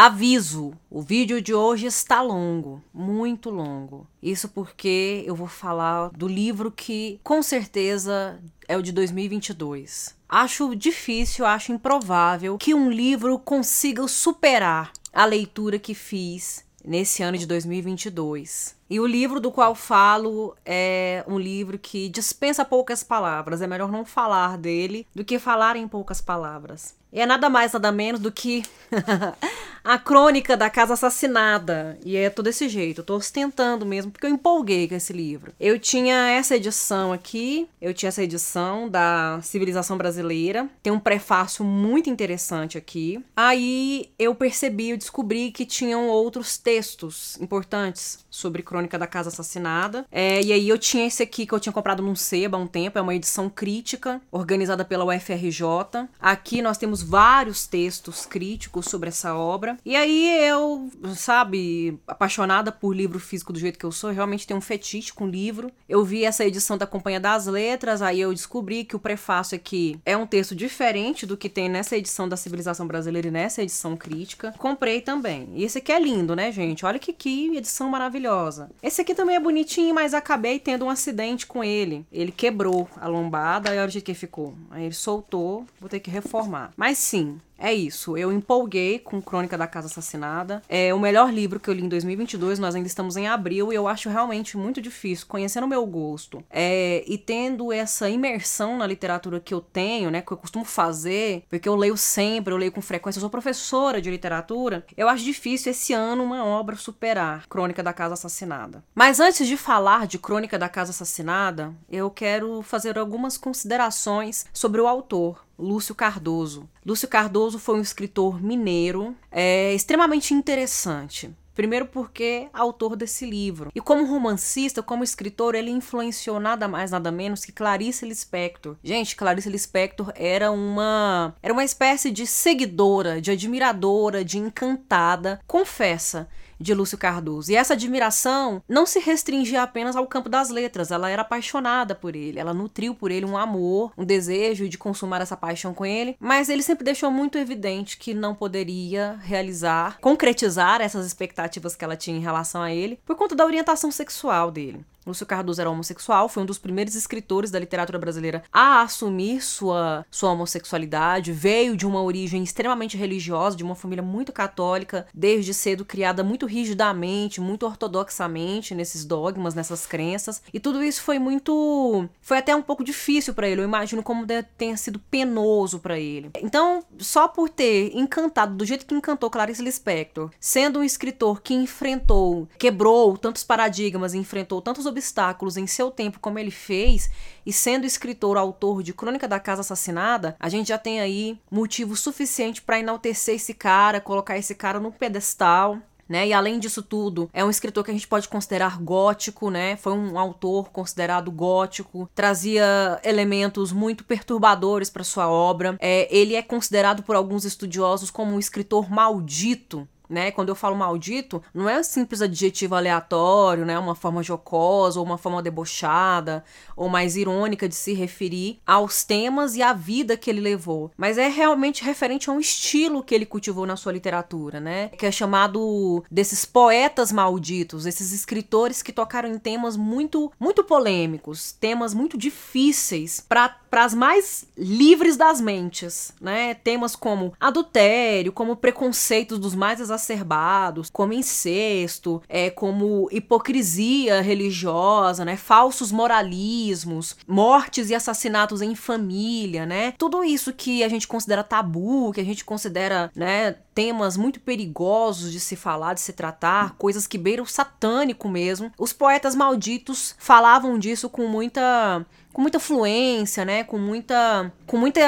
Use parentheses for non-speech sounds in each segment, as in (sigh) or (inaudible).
Aviso: o vídeo de hoje está longo, muito longo. Isso porque eu vou falar do livro que com certeza é o de 2022. Acho difícil, acho improvável que um livro consiga superar a leitura que fiz nesse ano de 2022. E o livro do qual falo é um livro que dispensa poucas palavras. É melhor não falar dele do que falar em poucas palavras. E é nada mais, nada menos do que (laughs) a crônica da casa assassinada. E é todo desse jeito. Eu tô ostentando mesmo, porque eu empolguei com esse livro. Eu tinha essa edição aqui, eu tinha essa edição da Civilização Brasileira. Tem um prefácio muito interessante aqui. Aí eu percebi, eu descobri que tinham outros textos importantes sobre Crônica da Casa Assassinada. É, e aí eu tinha esse aqui que eu tinha comprado num seba há um tempo, é uma edição crítica, organizada pela UFRJ. Aqui nós temos vários textos críticos sobre essa obra. E aí eu, sabe, apaixonada por livro físico do jeito que eu sou, realmente tenho um fetiche com livro. Eu vi essa edição da Companhia das Letras, aí eu descobri que o prefácio aqui é um texto diferente do que tem nessa edição da Civilização Brasileira e nessa edição crítica. Comprei também. E esse aqui é lindo, né, gente? Olha que, que edição maravilhosa. Esse aqui também é bonitinho, mas acabei tendo um acidente com ele. Ele quebrou a lombada, e olha o jeito que ficou. Aí ele soltou, vou ter que reformar. Mas sim, é isso, eu empolguei com Crônica da Casa Assassinada. É o melhor livro que eu li em 2022, nós ainda estamos em abril e eu acho realmente muito difícil, conhecendo o meu gosto é, e tendo essa imersão na literatura que eu tenho, né, que eu costumo fazer, porque eu leio sempre, eu leio com frequência, eu sou professora de literatura, eu acho difícil esse ano uma obra superar Crônica da Casa Assassinada. Mas antes de falar de Crônica da Casa Assassinada, eu quero fazer algumas considerações sobre o autor. Lúcio Cardoso. Lúcio Cardoso foi um escritor mineiro é, extremamente interessante. Primeiro porque é autor desse livro. E como romancista, como escritor, ele influenciou nada mais, nada menos que Clarice Lispector. Gente, Clarice Lispector era uma era uma espécie de seguidora, de admiradora, de encantada, confessa de Lúcio Cardoso. E essa admiração não se restringia apenas ao campo das letras, ela era apaixonada por ele, ela nutriu por ele um amor, um desejo de consumar essa paixão com ele, mas ele sempre deixou muito evidente que não poderia realizar, concretizar essas expectativas que ela tinha em relação a ele por conta da orientação sexual dele. Lúcio Cardoso era homossexual, foi um dos primeiros escritores da literatura brasileira a assumir sua, sua homossexualidade, veio de uma origem extremamente religiosa, de uma família muito católica, desde cedo criada muito rigidamente, muito ortodoxamente nesses dogmas, nessas crenças, e tudo isso foi muito. foi até um pouco difícil para ele. Eu imagino como tenha sido penoso para ele. Então, só por ter encantado do jeito que encantou Clarice Lispector, sendo um escritor que enfrentou, quebrou tantos paradigmas, enfrentou tantos obstáculos em seu tempo como ele fez, e sendo escritor autor de Crônica da Casa Assassinada, a gente já tem aí motivo suficiente para enaltecer esse cara, colocar esse cara no pedestal. Né? E além disso tudo, é um escritor que a gente pode considerar gótico, né? Foi um autor considerado gótico, trazia elementos muito perturbadores para sua obra. É, ele é considerado por alguns estudiosos como um escritor maldito, né? Quando eu falo maldito, não é um simples adjetivo aleatório, né? Uma forma jocosa ou uma forma debochada ou mais irônica de se referir aos temas e à vida que ele levou, mas é realmente referente a um estilo que ele cultivou na sua literatura, né? Que é chamado desses poetas malditos, esses escritores que tocaram em temas muito muito polêmicos, temas muito difíceis para para as mais livres das mentes, né? Temas como adultério, como preconceitos dos mais como incesto, é, como hipocrisia religiosa, né? Falsos moralismos, mortes e assassinatos em família, né? Tudo isso que a gente considera tabu, que a gente considera, né, temas muito perigosos de se falar, de se tratar, coisas que beiram satânico mesmo. Os poetas malditos falavam disso com muita com muita fluência, né? Com muita, com muita,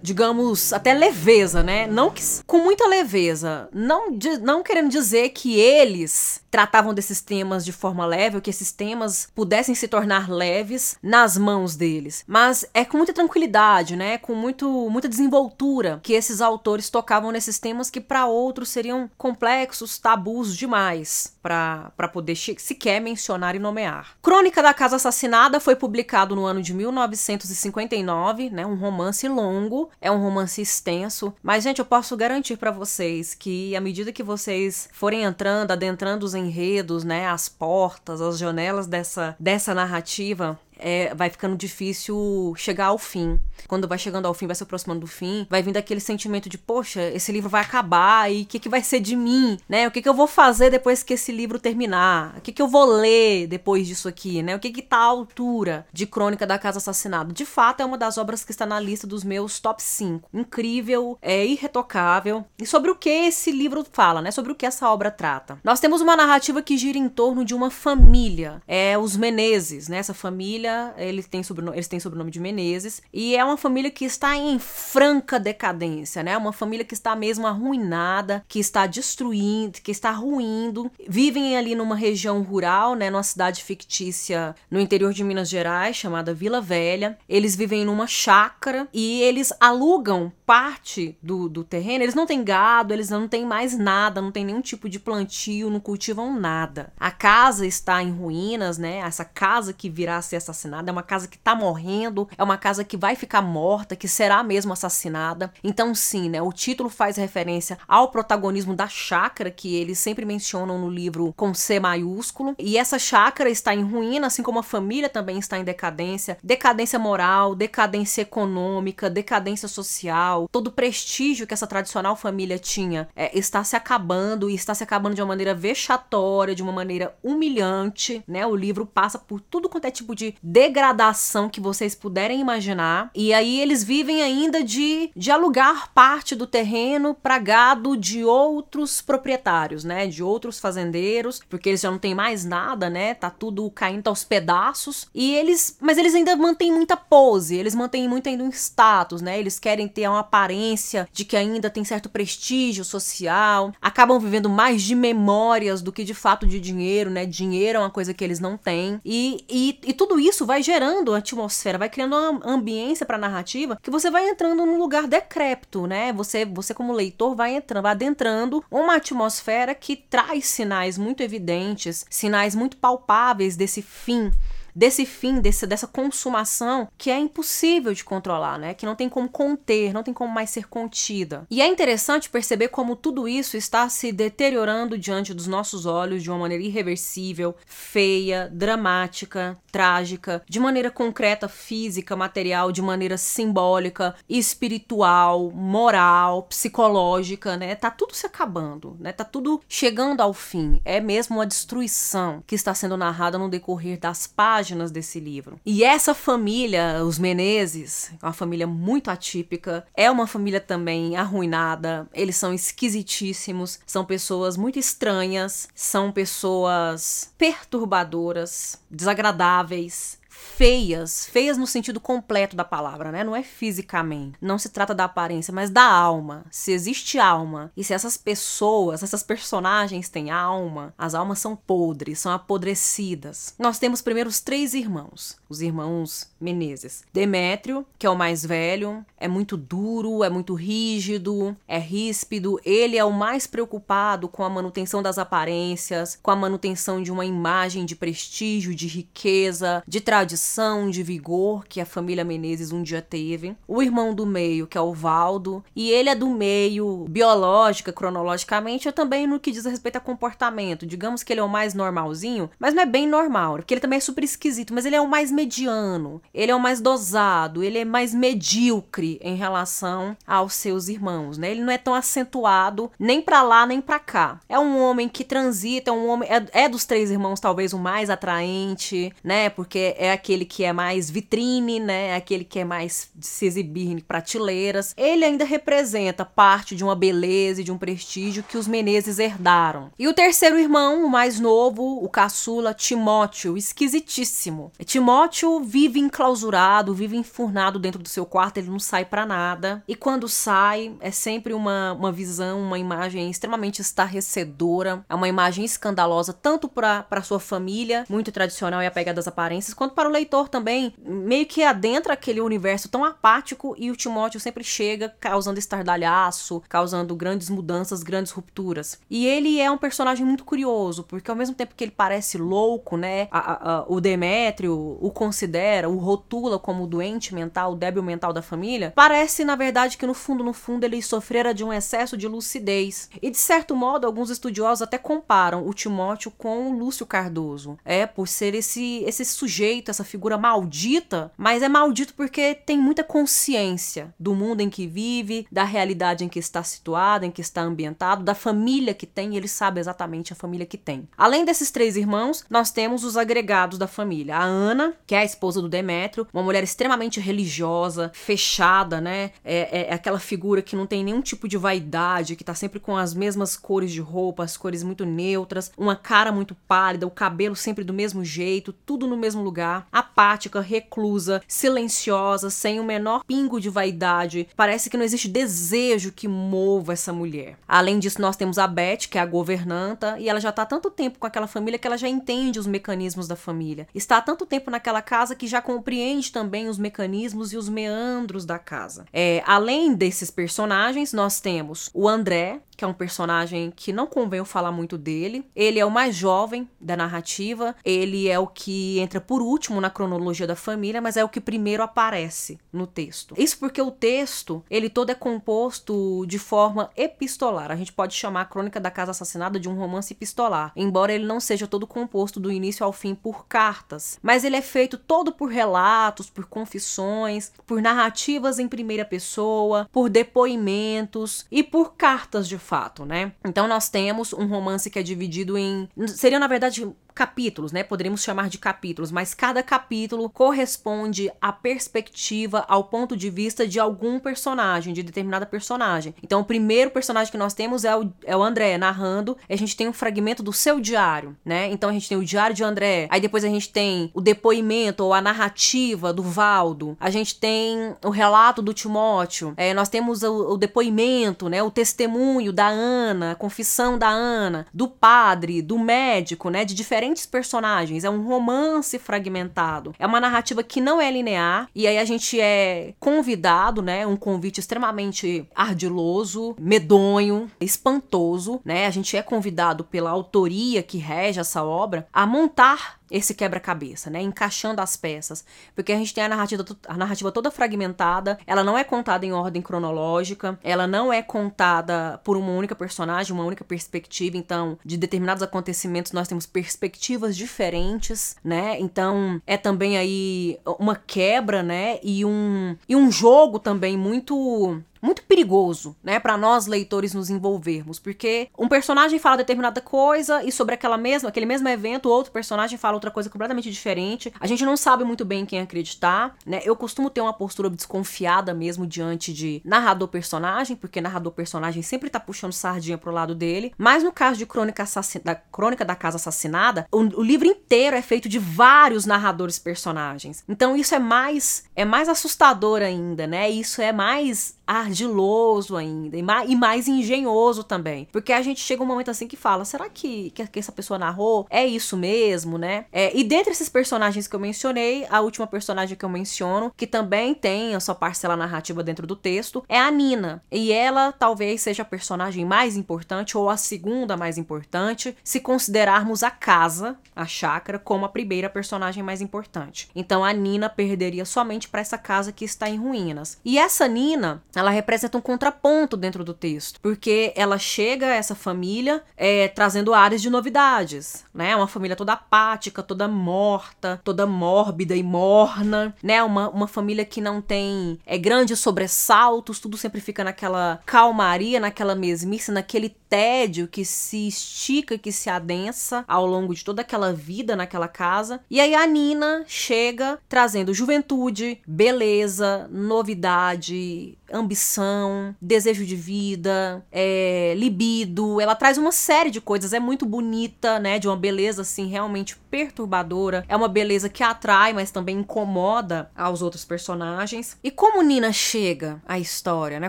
digamos, até leveza, né? Não que, com muita leveza, não, não querendo dizer que eles tratavam desses temas de forma leve, ou que esses temas pudessem se tornar leves nas mãos deles. Mas é com muita tranquilidade, né? Com muito, muita desenvoltura que esses autores tocavam nesses temas que para outros seriam complexos, tabus demais para poder sequer mencionar e nomear. Crônica da Casa Assassinada foi publicado no ano de 1959, né? Um romance longo, é um romance extenso, mas gente, eu posso garantir para vocês que à medida que vocês forem entrando, adentrando os enredos, né, as portas, as janelas dessa dessa narrativa, é, vai ficando difícil chegar ao fim. Quando vai chegando ao fim, vai se aproximando do fim, vai vindo aquele sentimento de, poxa, esse livro vai acabar e o que, que vai ser de mim, né? O que, que eu vou fazer depois que esse livro terminar? O que, que eu vou ler depois disso aqui, né? O que que tá à altura de Crônica da Casa Assassinada? De fato, é uma das obras que está na lista dos meus top 5. Incrível, é irretocável. E sobre o que esse livro fala, né? Sobre o que essa obra trata. Nós temos uma narrativa que gira em torno de uma família. É os Menezes, né? Essa família família, ele tem sobrenome, eles têm sobrenome de Menezes, e é uma família que está em franca decadência, né? Uma família que está mesmo arruinada, que está destruindo, que está ruindo. Vivem ali numa região rural, né? Numa cidade fictícia no interior de Minas Gerais, chamada Vila Velha. Eles vivem numa chácara e eles alugam parte do, do terreno. Eles não têm gado, eles não têm mais nada, não tem nenhum tipo de plantio, não cultivam nada. A casa está em ruínas, né? Essa casa que virá a ser assassinada assassinada, é uma casa que tá morrendo, é uma casa que vai ficar morta, que será mesmo assassinada. Então, sim, né? O título faz referência ao protagonismo da chácara, que eles sempre mencionam no livro com C maiúsculo. E essa chácara está em ruína, assim como a família também está em decadência. Decadência moral, decadência econômica, decadência social. Todo o prestígio que essa tradicional família tinha é, está se acabando e está se acabando de uma maneira vexatória, de uma maneira humilhante, né? O livro passa por tudo quanto é tipo de degradação que vocês puderem imaginar. E aí eles vivem ainda de, de alugar parte do terreno para gado de outros proprietários, né? De outros fazendeiros, porque eles já não têm mais nada, né? Tá tudo caindo aos pedaços. E eles, mas eles ainda mantêm muita pose, eles mantêm muito ainda um status, né? Eles querem ter uma aparência de que ainda tem certo prestígio social, acabam vivendo mais de memórias do que de fato de dinheiro, né? Dinheiro é uma coisa que eles não têm. E, e, e tudo isso isso vai gerando atmosfera, vai criando uma ambiência para a narrativa que você vai entrando num lugar decrépito, né? Você, você como leitor vai entrando, vai adentrando uma atmosfera que traz sinais muito evidentes, sinais muito palpáveis desse fim desse fim, desse, dessa consumação que é impossível de controlar, né? Que não tem como conter, não tem como mais ser contida. E é interessante perceber como tudo isso está se deteriorando diante dos nossos olhos de uma maneira irreversível, feia, dramática, trágica, de maneira concreta, física, material, de maneira simbólica, espiritual, moral, psicológica, né? Tá tudo se acabando, né? Tá tudo chegando ao fim. É mesmo uma destruição que está sendo narrada no decorrer das páginas páginas desse livro. E essa família, os Menezes, é uma família muito atípica, é uma família também arruinada, eles são esquisitíssimos, são pessoas muito estranhas, são pessoas perturbadoras, desagradáveis, feias, feias no sentido completo da palavra, né? Não é fisicamente. Não se trata da aparência, mas da alma. Se existe alma e se essas pessoas, essas personagens têm alma, as almas são podres, são apodrecidas. Nós temos primeiro os três irmãos, os irmãos Menezes. Demétrio, que é o mais velho, é muito duro, é muito rígido, é ríspido, ele é o mais preocupado com a manutenção das aparências, com a manutenção de uma imagem de prestígio, de riqueza, de tradição de vigor que a família Menezes um dia teve. O irmão do meio, que é o Valdo, e ele é do meio biológica, cronologicamente, ou também no que diz respeito a comportamento. Digamos que ele é o mais normalzinho, mas não é bem normal, porque ele também é super esquisito, mas ele é o mais mediano, ele é o mais dosado, ele é mais medíocre em relação aos seus irmãos, né? Ele não é tão acentuado nem para lá nem para cá. É um homem que transita, é um homem é, é dos três irmãos talvez o mais atraente, né? Porque é aquele que é mais vitrine, né? É aquele que é mais de se exibir em prateleiras. Ele ainda representa parte de uma beleza e de um prestígio que os Menezes herdaram. E o terceiro irmão, o mais novo, o caçula Timóteo, esquisitíssimo. Timóteo vive enclausurado, vive enfurnado dentro do seu quarto, ele não sai para nada. E quando sai, é sempre uma, uma visão, uma imagem extremamente estarrecedora, é uma imagem escandalosa, tanto para sua família, muito tradicional e apegada às aparências, quanto para o leitor também, meio que adentra aquele universo tão apático e o Timóteo sempre chega causando estardalhaço, causando grandes mudanças, grandes rupturas. E ele é um personagem muito curioso, porque ao mesmo tempo que ele parece louco, né, a, a, o Demétrio o considera, o rotula como doente mental, débil mental da família, parece na verdade que no fundo, no fundo, ele sofrera de um excesso de lucidez. E de certo modo, alguns estudiosos até comparam o Timóteo com o Lúcio Cardoso. É, por ser esse, esse sujeito, essa figura maldita, mas é maldito porque tem muita consciência do mundo em que vive, da realidade em que está situado, em que está ambientado, da família que tem, e ele sabe exatamente a família que tem. Além desses três irmãos, nós temos os agregados da família. A Ana, que é a esposa do Demétrio, uma mulher extremamente religiosa, fechada, né? É, é, é aquela figura que não tem nenhum tipo de vaidade, que tá sempre com as mesmas cores de roupa, as cores muito neutras, uma cara muito pálida, o cabelo sempre do mesmo jeito, tudo no mesmo lugar, apática, reclusa, silenciosa, sem o menor pingo de vaidade. Parece que não existe desejo que mova essa mulher. Além disso, nós temos a Beth, que é a governanta, e ela já tá há tanto tempo com aquela família que ela já entende os mecanismos da família. Está há tanto tempo naquela casa que já compreende também os mecanismos e os meandros da casa. É, além desses personagens, nós temos o André, que é um personagem que não convém eu falar muito dele. Ele é o mais jovem da narrativa, ele é o que entra por último na cronologia da família, mas é o que primeiro aparece no texto. Isso porque o texto, ele todo é composto de forma epistolar. A gente pode chamar a Crônica da Casa Assassinada de um romance epistolar, embora ele não seja todo composto do início ao fim por cartas, mas ele é feito todo por relatos, por confissões, por narrativas em primeira pessoa, por depoimentos e por cartas de fato, né? Então nós temos um romance que é dividido em. Seria, na verdade, capítulos, né? Poderíamos chamar de capítulos, mas cada capítulo corresponde à perspectiva, ao ponto de vista de algum personagem, de determinada personagem. Então, o primeiro personagem que nós temos é o, é o André narrando, a gente tem um fragmento do seu diário, né? Então, a gente tem o diário de André, aí depois a gente tem o depoimento ou a narrativa do Valdo, a gente tem o relato do Timóteo, é, nós temos o, o depoimento, né? O testemunho da Ana, a confissão da Ana, do padre, do médico, né? De diferentes diferentes personagens, é um romance fragmentado, é uma narrativa que não é linear, e aí a gente é convidado, né? Um convite extremamente ardiloso, medonho, espantoso, né? A gente é convidado pela autoria que rege essa obra a montar esse quebra-cabeça, né? Encaixando as peças. Porque a gente tem a narrativa, a narrativa toda fragmentada, ela não é contada em ordem cronológica, ela não é contada por uma única personagem, uma única perspectiva. Então, de determinados acontecimentos, nós temos perspectivas diferentes, né? Então, é também aí uma quebra, né? E um, e um jogo também muito muito perigoso, né, para nós leitores nos envolvermos, porque um personagem fala determinada coisa e sobre aquela mesma, aquele mesmo evento, outro personagem fala outra coisa completamente diferente. A gente não sabe muito bem quem acreditar, né? Eu costumo ter uma postura desconfiada mesmo diante de narrador personagem, porque narrador personagem sempre tá puxando sardinha pro lado dele, mas no caso de Crônica da Crônica da Casa Assassinada, o, o livro inteiro é feito de vários narradores personagens. Então isso é mais é mais assustador ainda, né? Isso é mais ardiloso ainda e mais, e mais, engenhoso também. Porque a gente chega um momento assim que fala: será que, que, que essa pessoa narrou é isso mesmo, né? É, e dentre esses personagens que eu mencionei, a última personagem que eu menciono, que também tem a sua parcela narrativa dentro do texto, é a Nina. E ela talvez seja a personagem mais importante ou a segunda mais importante, se considerarmos a casa, a chácara, como a primeira personagem mais importante. Então a Nina perderia somente para essa casa que está em ruínas. E essa Nina, ela representa um contraponto dentro do texto, porque ela chega a essa família é, trazendo áreas de novidades, né? Uma família toda apática, toda morta, toda mórbida e morna, né? Uma, uma família que não tem é, grandes sobressaltos, tudo sempre fica naquela calmaria, naquela mesmice, naquele tédio que se estica, que se adensa ao longo de toda aquela vida naquela casa. E aí a Nina chega trazendo juventude, beleza, novidade, ambição, desejo de vida, é, libido. Ela traz uma série de coisas. É muito bonita, né? De uma beleza assim realmente perturbadora. É uma beleza que atrai, mas também incomoda aos outros personagens. E como Nina chega à história, né?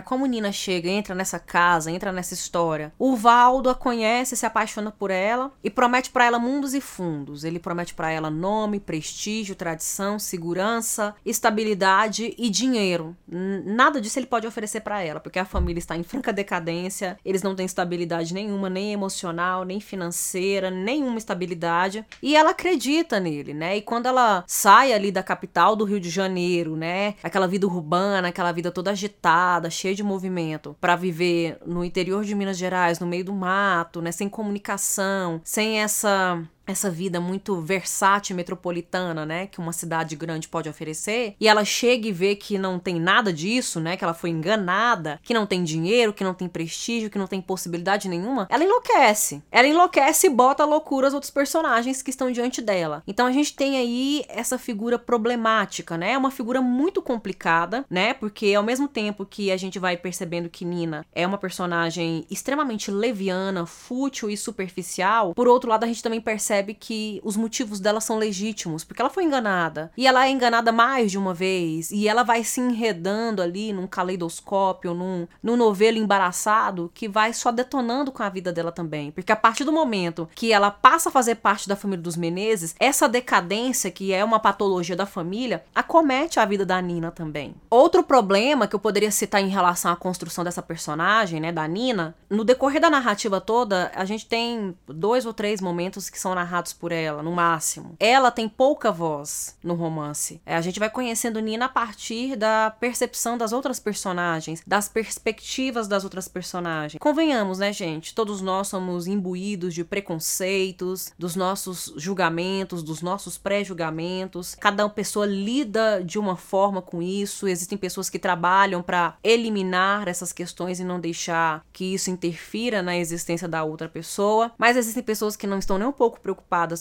Como Nina chega, entra nessa casa, entra nessa história. O Valdo a conhece, se apaixona por ela e promete para ela mundos e fundos. Ele promete para ela nome, prestígio, tradição, segurança, estabilidade e dinheiro. Nada disso ele pode oferecer para ela, porque a família está em franca decadência, eles não têm estabilidade nenhuma, nem emocional, nem financeira, nenhuma estabilidade, e ela acredita nele, né? E quando ela sai ali da capital do Rio de Janeiro, né, aquela vida urbana, aquela vida toda agitada, cheia de movimento, para viver no interior de Minas Gerais, no meio do mato, né, sem comunicação, sem essa essa vida muito versátil metropolitana, né, que uma cidade grande pode oferecer, e ela chega e vê que não tem nada disso, né, que ela foi enganada, que não tem dinheiro, que não tem prestígio, que não tem possibilidade nenhuma, ela enlouquece. Ela enlouquece e bota a loucura aos outros personagens que estão diante dela. Então a gente tem aí essa figura problemática, né? É uma figura muito complicada, né? Porque ao mesmo tempo que a gente vai percebendo que Nina é uma personagem extremamente leviana, fútil e superficial, por outro lado a gente também percebe percebe que os motivos dela são legítimos, porque ela foi enganada. E ela é enganada mais de uma vez, e ela vai se enredando ali num caleidoscópio, num, num novelo embaraçado, que vai só detonando com a vida dela também. Porque a partir do momento que ela passa a fazer parte da família dos Menezes, essa decadência, que é uma patologia da família, acomete a vida da Nina também. Outro problema que eu poderia citar em relação à construção dessa personagem, né, da Nina, no decorrer da narrativa toda, a gente tem dois ou três momentos que são narrados por ela, no máximo. Ela tem pouca voz no romance. É, a gente vai conhecendo Nina a partir da percepção das outras personagens, das perspectivas das outras personagens. Convenhamos, né, gente? Todos nós somos imbuídos de preconceitos, dos nossos julgamentos, dos nossos pré-julgamentos. Cada pessoa lida de uma forma com isso. Existem pessoas que trabalham para eliminar essas questões e não deixar que isso interfira na existência da outra pessoa. Mas existem pessoas que não estão nem um pouco preocupadas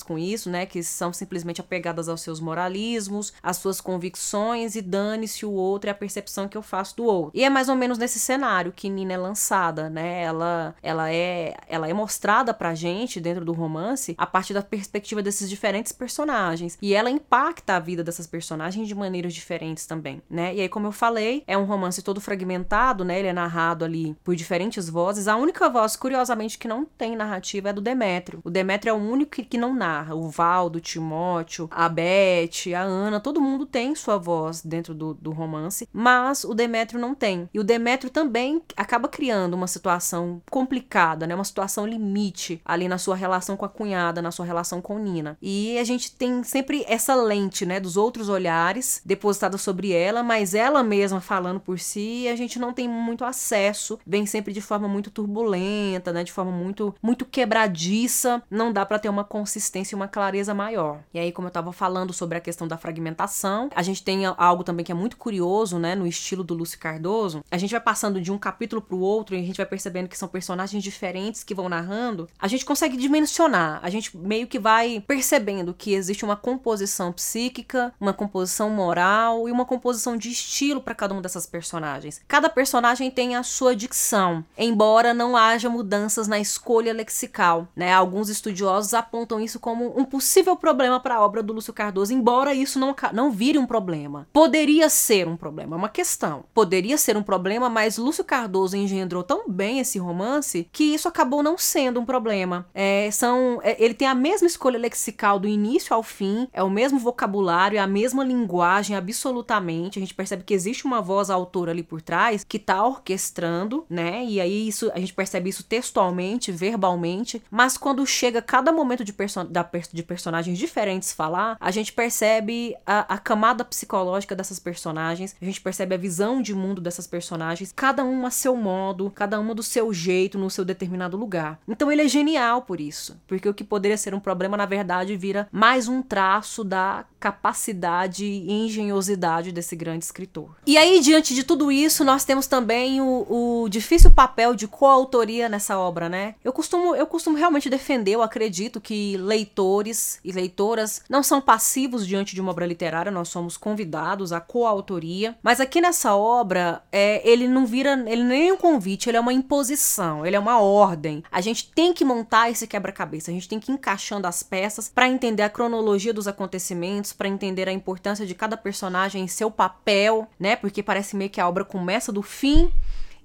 com isso, né? Que são simplesmente apegadas aos seus moralismos, às suas convicções e dane-se o outro e a percepção que eu faço do outro. E é mais ou menos nesse cenário que Nina é lançada, né? Ela, ela é, ela é mostrada pra gente dentro do romance a partir da perspectiva desses diferentes personagens e ela impacta a vida dessas personagens de maneiras diferentes também, né? E aí, como eu falei, é um romance todo fragmentado, né? Ele é narrado ali por diferentes vozes. A única voz, curiosamente, que não tem narrativa é do Demétrio. O Demétrio é o único que, não narra. O Valdo, o Timóteo, a Beth, a Ana, todo mundo tem sua voz dentro do, do romance, mas o Demétrio não tem. E o Demétrio também acaba criando uma situação complicada, né? Uma situação limite ali na sua relação com a cunhada, na sua relação com Nina. E a gente tem sempre essa lente, né, dos outros olhares depositada sobre ela, mas ela mesma falando por si, a gente não tem muito acesso, vem sempre de forma muito turbulenta, né, de forma muito muito quebradiça, não dá para ter uma consistência e uma clareza maior. E aí, como eu estava falando sobre a questão da fragmentação, a gente tem algo também que é muito curioso, né, no estilo do Lúcio Cardoso. A gente vai passando de um capítulo para o outro e a gente vai percebendo que são personagens diferentes que vão narrando. A gente consegue dimensionar, a gente meio que vai percebendo que existe uma composição psíquica, uma composição moral e uma composição de estilo para cada uma dessas personagens. Cada personagem tem a sua dicção, embora não haja mudanças na escolha lexical, né? Alguns estudiosos apontam isso como um possível problema para a obra do Lúcio Cardoso, embora isso não, não vire um problema. Poderia ser um problema, é uma questão. Poderia ser um problema, mas Lúcio Cardoso engendrou tão bem esse romance que isso acabou não sendo um problema. É, são, é, ele tem a mesma escolha lexical do início ao fim, é o mesmo vocabulário, é a mesma linguagem, absolutamente. A gente percebe que existe uma voz autora ali por trás que está orquestrando, né? E aí isso a gente percebe isso textualmente, verbalmente, mas quando chega cada momento de de, perso da, de personagens diferentes falar, a gente percebe a, a camada psicológica dessas personagens, a gente percebe a visão de mundo dessas personagens, cada uma a seu modo, cada uma do seu jeito, no seu determinado lugar. Então ele é genial por isso, porque o que poderia ser um problema, na verdade, vira mais um traço da capacidade e engenhosidade desse grande escritor. E aí, diante de tudo isso, nós temos também o, o difícil papel de coautoria nessa obra, né? Eu costumo, eu costumo realmente defender, eu acredito que leitores e leitoras não são passivos diante de uma obra literária, nós somos convidados à coautoria. Mas aqui nessa obra, é, ele não vira, ele nem é um convite, ele é uma imposição, ele é uma ordem. A gente tem que montar esse quebra-cabeça, a gente tem que ir encaixando as peças para entender a cronologia dos acontecimentos, para entender a importância de cada personagem em seu papel, né? Porque parece meio que a obra começa do fim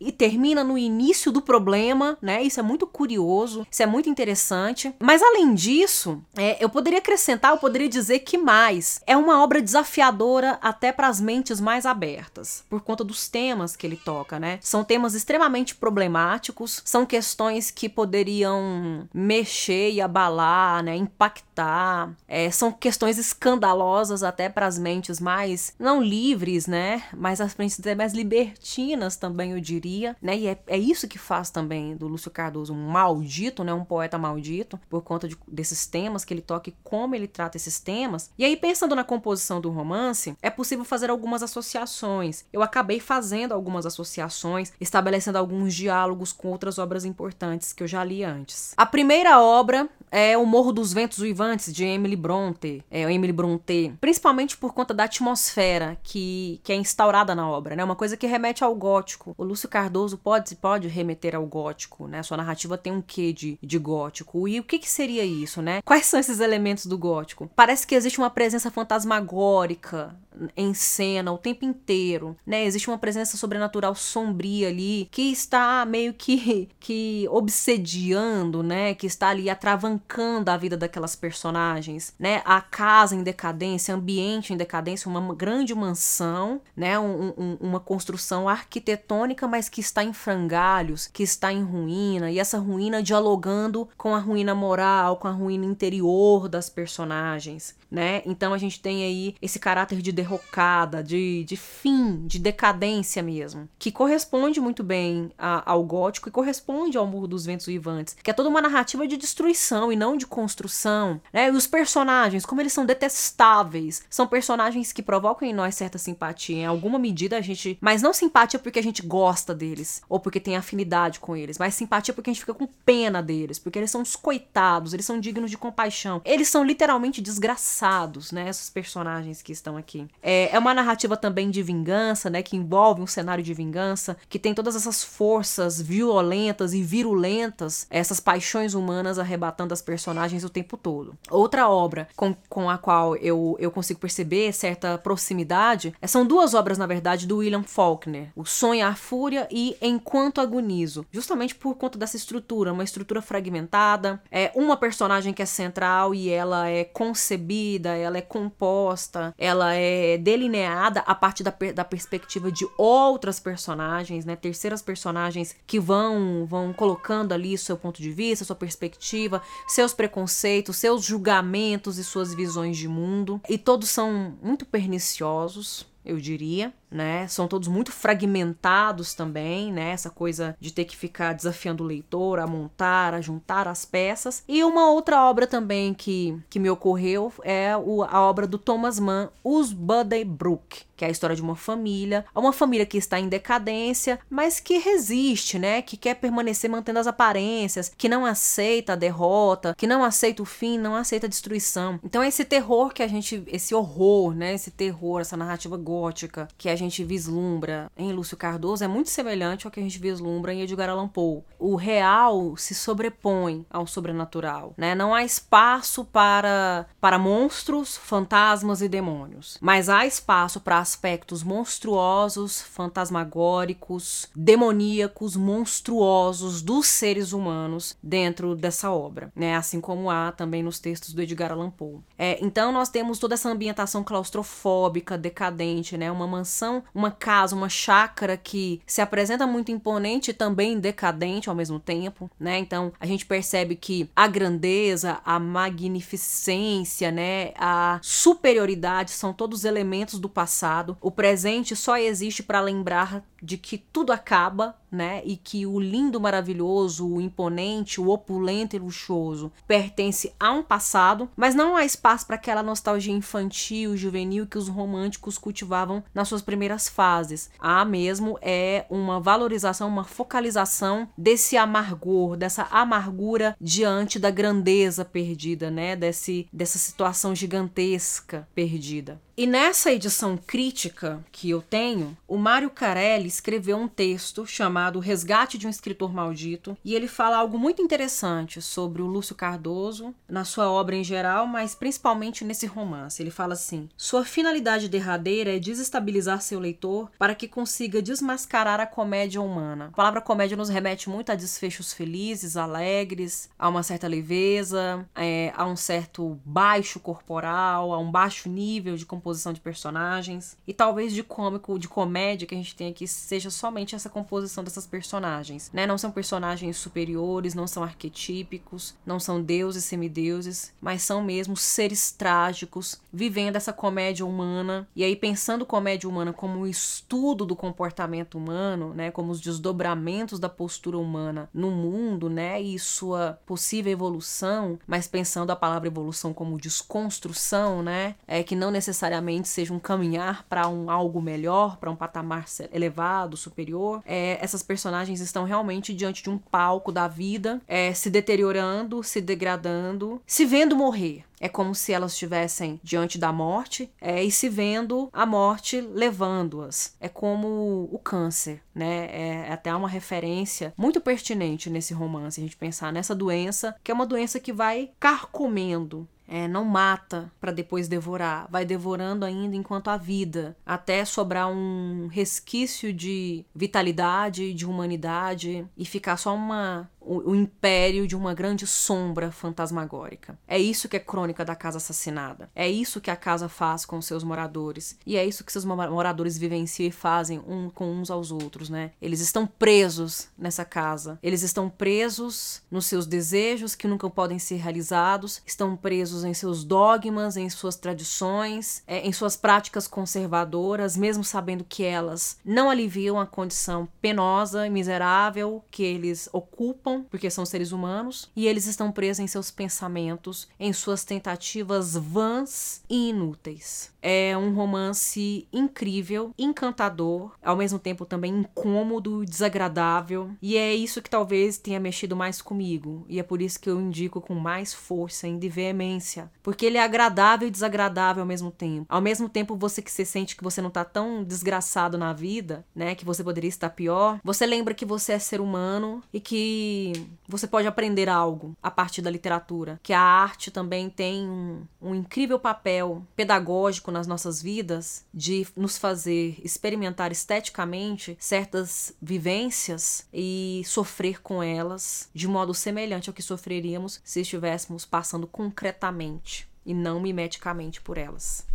e termina no início do problema, né? Isso é muito curioso, isso é muito interessante. Mas além disso, é, eu poderia acrescentar, eu poderia dizer que mais é uma obra desafiadora até para as mentes mais abertas, por conta dos temas que ele toca, né? São temas extremamente problemáticos, são questões que poderiam mexer e abalar, né? Impactar, é, são questões escandalosas até para as mentes mais não livres, né? Mas as mentes mais libertinas também, eu diria né? E é, é isso que faz também do Lúcio Cardoso um maldito, né? Um poeta maldito, por conta de, desses temas que ele toca e como ele trata esses temas. E aí, pensando na composição do romance, é possível fazer algumas associações. Eu acabei fazendo algumas associações, estabelecendo alguns diálogos com outras obras importantes que eu já li antes. A primeira obra é O Morro dos Ventos Uivantes, de Emily Bronte, é, Emily Bronte, principalmente por conta da atmosfera que, que é instaurada na obra, né? Uma coisa que remete ao gótico. O Lúcio Cardoso pode, pode remeter ao gótico, né? Sua narrativa tem um quê de, de gótico. E o que, que seria isso, né? Quais são esses elementos do gótico? Parece que existe uma presença fantasmagórica em cena o tempo inteiro, né? Existe uma presença sobrenatural sombria ali que está meio que (laughs) que obsediando, né? Que está ali atravancando a vida daquelas personagens, né? A casa em decadência, ambiente em decadência, uma grande mansão, né? Um, um, uma construção arquitetônica, mas que está em frangalhos, que está em ruína e essa ruína dialogando com a ruína moral, com a ruína interior das personagens, né? Então a gente tem aí esse caráter de derrocada, de, de fim, de decadência mesmo, que corresponde muito bem a, ao gótico e corresponde ao Murro dos Ventos Vivantes, que é toda uma narrativa de destruição e não de construção, né? E os personagens, como eles são detestáveis, são personagens que provocam em nós certa simpatia, em alguma medida a gente, mas não simpatia porque a gente gosta deles ou porque tem afinidade com eles, mas simpatia porque a gente fica com pena deles, porque eles são os coitados, eles são dignos de compaixão. Eles são literalmente desgraçados, né? Esses personagens que estão aqui. É, é uma narrativa também de vingança, né? Que envolve um cenário de vingança, que tem todas essas forças violentas e virulentas, essas paixões humanas arrebatando as personagens o tempo todo. Outra obra com, com a qual eu, eu consigo perceber certa proximidade é, são duas obras, na verdade, do William Faulkner: O Sonho, a Fúria e Enquanto Agonizo. Justamente por conta dessa estrutura, uma estrutura fragmentada, é uma personagem que é central e ela é concebida, ela é composta, ela é delineada a partir da, da perspectiva de outras personagens, né? Terceiras personagens que vão, vão colocando ali seu ponto de vista, sua perspectiva, seus preconceitos, seus julgamentos e suas visões de mundo. E todos são muito perniciosos, eu diria né? São todos muito fragmentados também, né? Essa coisa de ter que ficar desafiando o leitor a montar, a juntar as peças. E uma outra obra também que, que me ocorreu é o, a obra do Thomas Mann, Os Brook, que é a história de uma família, uma família que está em decadência, mas que resiste, né? Que quer permanecer mantendo as aparências, que não aceita a derrota, que não aceita o fim, não aceita a destruição. Então esse terror que a gente, esse horror, né? Esse terror, essa narrativa gótica que a gente vislumbra em Lúcio Cardoso é muito semelhante ao que a gente vislumbra em Edgar Allan Poe. O real se sobrepõe ao sobrenatural, né? Não há espaço para para monstros, fantasmas e demônios, mas há espaço para aspectos monstruosos, fantasmagóricos, demoníacos, monstruosos dos seres humanos dentro dessa obra, né? Assim como há também nos textos do Edgar Allan Poe. É, então nós temos toda essa ambientação claustrofóbica, decadente, né? Uma mansão uma casa, uma chácara que se apresenta muito imponente e também decadente ao mesmo tempo, né? Então a gente percebe que a grandeza, a magnificência, né, a superioridade são todos elementos do passado. O presente só existe para lembrar de que tudo acaba, né? E que o lindo, maravilhoso, o imponente, o opulento e luxuoso pertence a um passado, mas não há espaço para aquela nostalgia infantil, juvenil que os românticos cultivavam nas suas primeiras fases. Há mesmo é uma valorização, uma focalização desse amargor, dessa amargura diante da grandeza perdida, né? Desse, dessa situação gigantesca perdida. E nessa edição crítica que eu tenho, o Mário Carelli escreveu um texto chamado Resgate de um Escritor Maldito, e ele fala algo muito interessante sobre o Lúcio Cardoso, na sua obra em geral, mas principalmente nesse romance. Ele fala assim: Sua finalidade derradeira é desestabilizar seu leitor para que consiga desmascarar a comédia humana. A palavra comédia nos remete muito a desfechos felizes, alegres, a uma certa leveza, é, a um certo baixo corporal, a um baixo nível de composição composição de personagens. E talvez de cômico, de comédia que a gente tem aqui seja somente essa composição dessas personagens, né? Não são personagens superiores, não são arquetípicos, não são deuses, semideuses, mas são mesmo seres trágicos vivendo essa comédia humana. E aí pensando comédia humana como um estudo do comportamento humano, né? Como os desdobramentos da postura humana no mundo, né? E sua possível evolução, mas pensando a palavra evolução como desconstrução, né? É que não necessariamente necessariamente seja um caminhar para um algo melhor, para um patamar elevado, superior. É, essas personagens estão realmente diante de um palco da vida, é, se deteriorando, se degradando, se vendo morrer. É como se elas estivessem diante da morte é, e se vendo a morte levando-as. É como o câncer, né? É, é até uma referência muito pertinente nesse romance, a gente pensar nessa doença, que é uma doença que vai carcomendo é, não mata para depois devorar, vai devorando ainda enquanto há vida, até sobrar um resquício de vitalidade, de humanidade e ficar só uma o, o, império de uma grande sombra fantasmagórica. É isso que é crônica da casa assassinada. É isso que a casa faz com seus moradores. E é isso que seus moradores vivenciam e fazem um com uns aos outros, né? Eles estão presos nessa casa. Eles estão presos nos seus desejos que nunca podem ser realizados, estão presos em seus dogmas, em suas tradições, é, em suas práticas conservadoras, mesmo sabendo que elas não aliviam a condição penosa e miserável que eles ocupam porque são seres humanos, e eles estão presos em seus pensamentos, em suas tentativas vãs e inúteis. É um romance incrível, encantador, ao mesmo tempo também incômodo, desagradável, e é isso que talvez tenha mexido mais comigo, e é por isso que eu indico com mais força e de veemência, porque ele é agradável e desagradável ao mesmo tempo. Ao mesmo tempo, você que se sente que você não tá tão desgraçado na vida, né, que você poderia estar pior, você lembra que você é ser humano e que você pode aprender algo a partir da literatura, que a arte também tem um, um incrível papel pedagógico nas nossas vidas de nos fazer experimentar esteticamente certas vivências e sofrer com elas de modo semelhante ao que sofreríamos se estivéssemos passando concretamente e não mimeticamente por elas.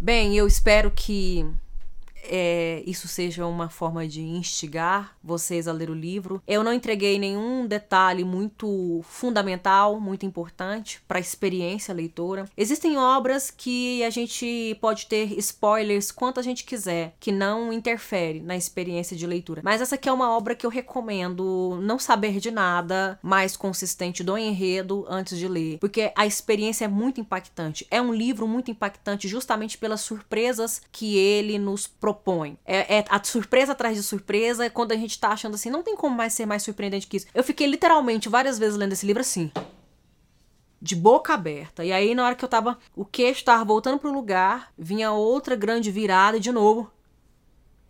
Bem, eu espero que é, isso seja uma forma de instigar vocês a ler o livro. Eu não entreguei nenhum detalhe muito fundamental, muito importante para a experiência leitora. Existem obras que a gente pode ter spoilers quanto a gente quiser, que não interfere na experiência de leitura. Mas essa aqui é uma obra que eu recomendo não saber de nada mais consistente do enredo antes de ler, porque a experiência é muito impactante. É um livro muito impactante justamente pelas surpresas que ele nos. É, é a surpresa atrás de surpresa, é quando a gente tá achando assim, não tem como mais ser mais surpreendente que isso. Eu fiquei literalmente várias vezes lendo esse livro assim. De boca aberta. E aí, na hora que eu tava. O queixo tava voltando pro lugar, vinha outra grande virada e de novo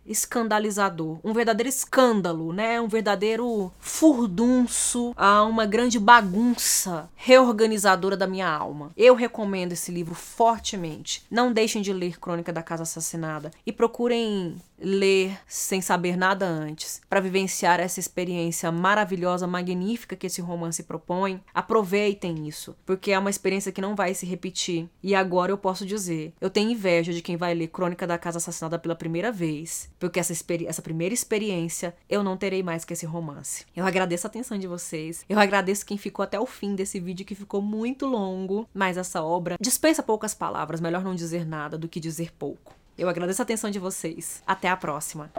escandalizador, um verdadeiro escândalo, né? Um verdadeiro furdunço, a uma grande bagunça reorganizadora da minha alma. Eu recomendo esse livro fortemente. Não deixem de ler Crônica da Casa Assassinada e procurem ler sem saber nada antes, para vivenciar essa experiência maravilhosa, magnífica que esse romance propõe, aproveitem isso, porque é uma experiência que não vai se repetir. E agora eu posso dizer, eu tenho inveja de quem vai ler Crônica da Casa Assassinada pela primeira vez, porque essa, essa primeira experiência eu não terei mais que esse romance. Eu agradeço a atenção de vocês, eu agradeço quem ficou até o fim desse vídeo que ficou muito longo, mas essa obra dispensa poucas palavras, melhor não dizer nada do que dizer pouco. Eu agradeço a atenção de vocês. Até a próxima.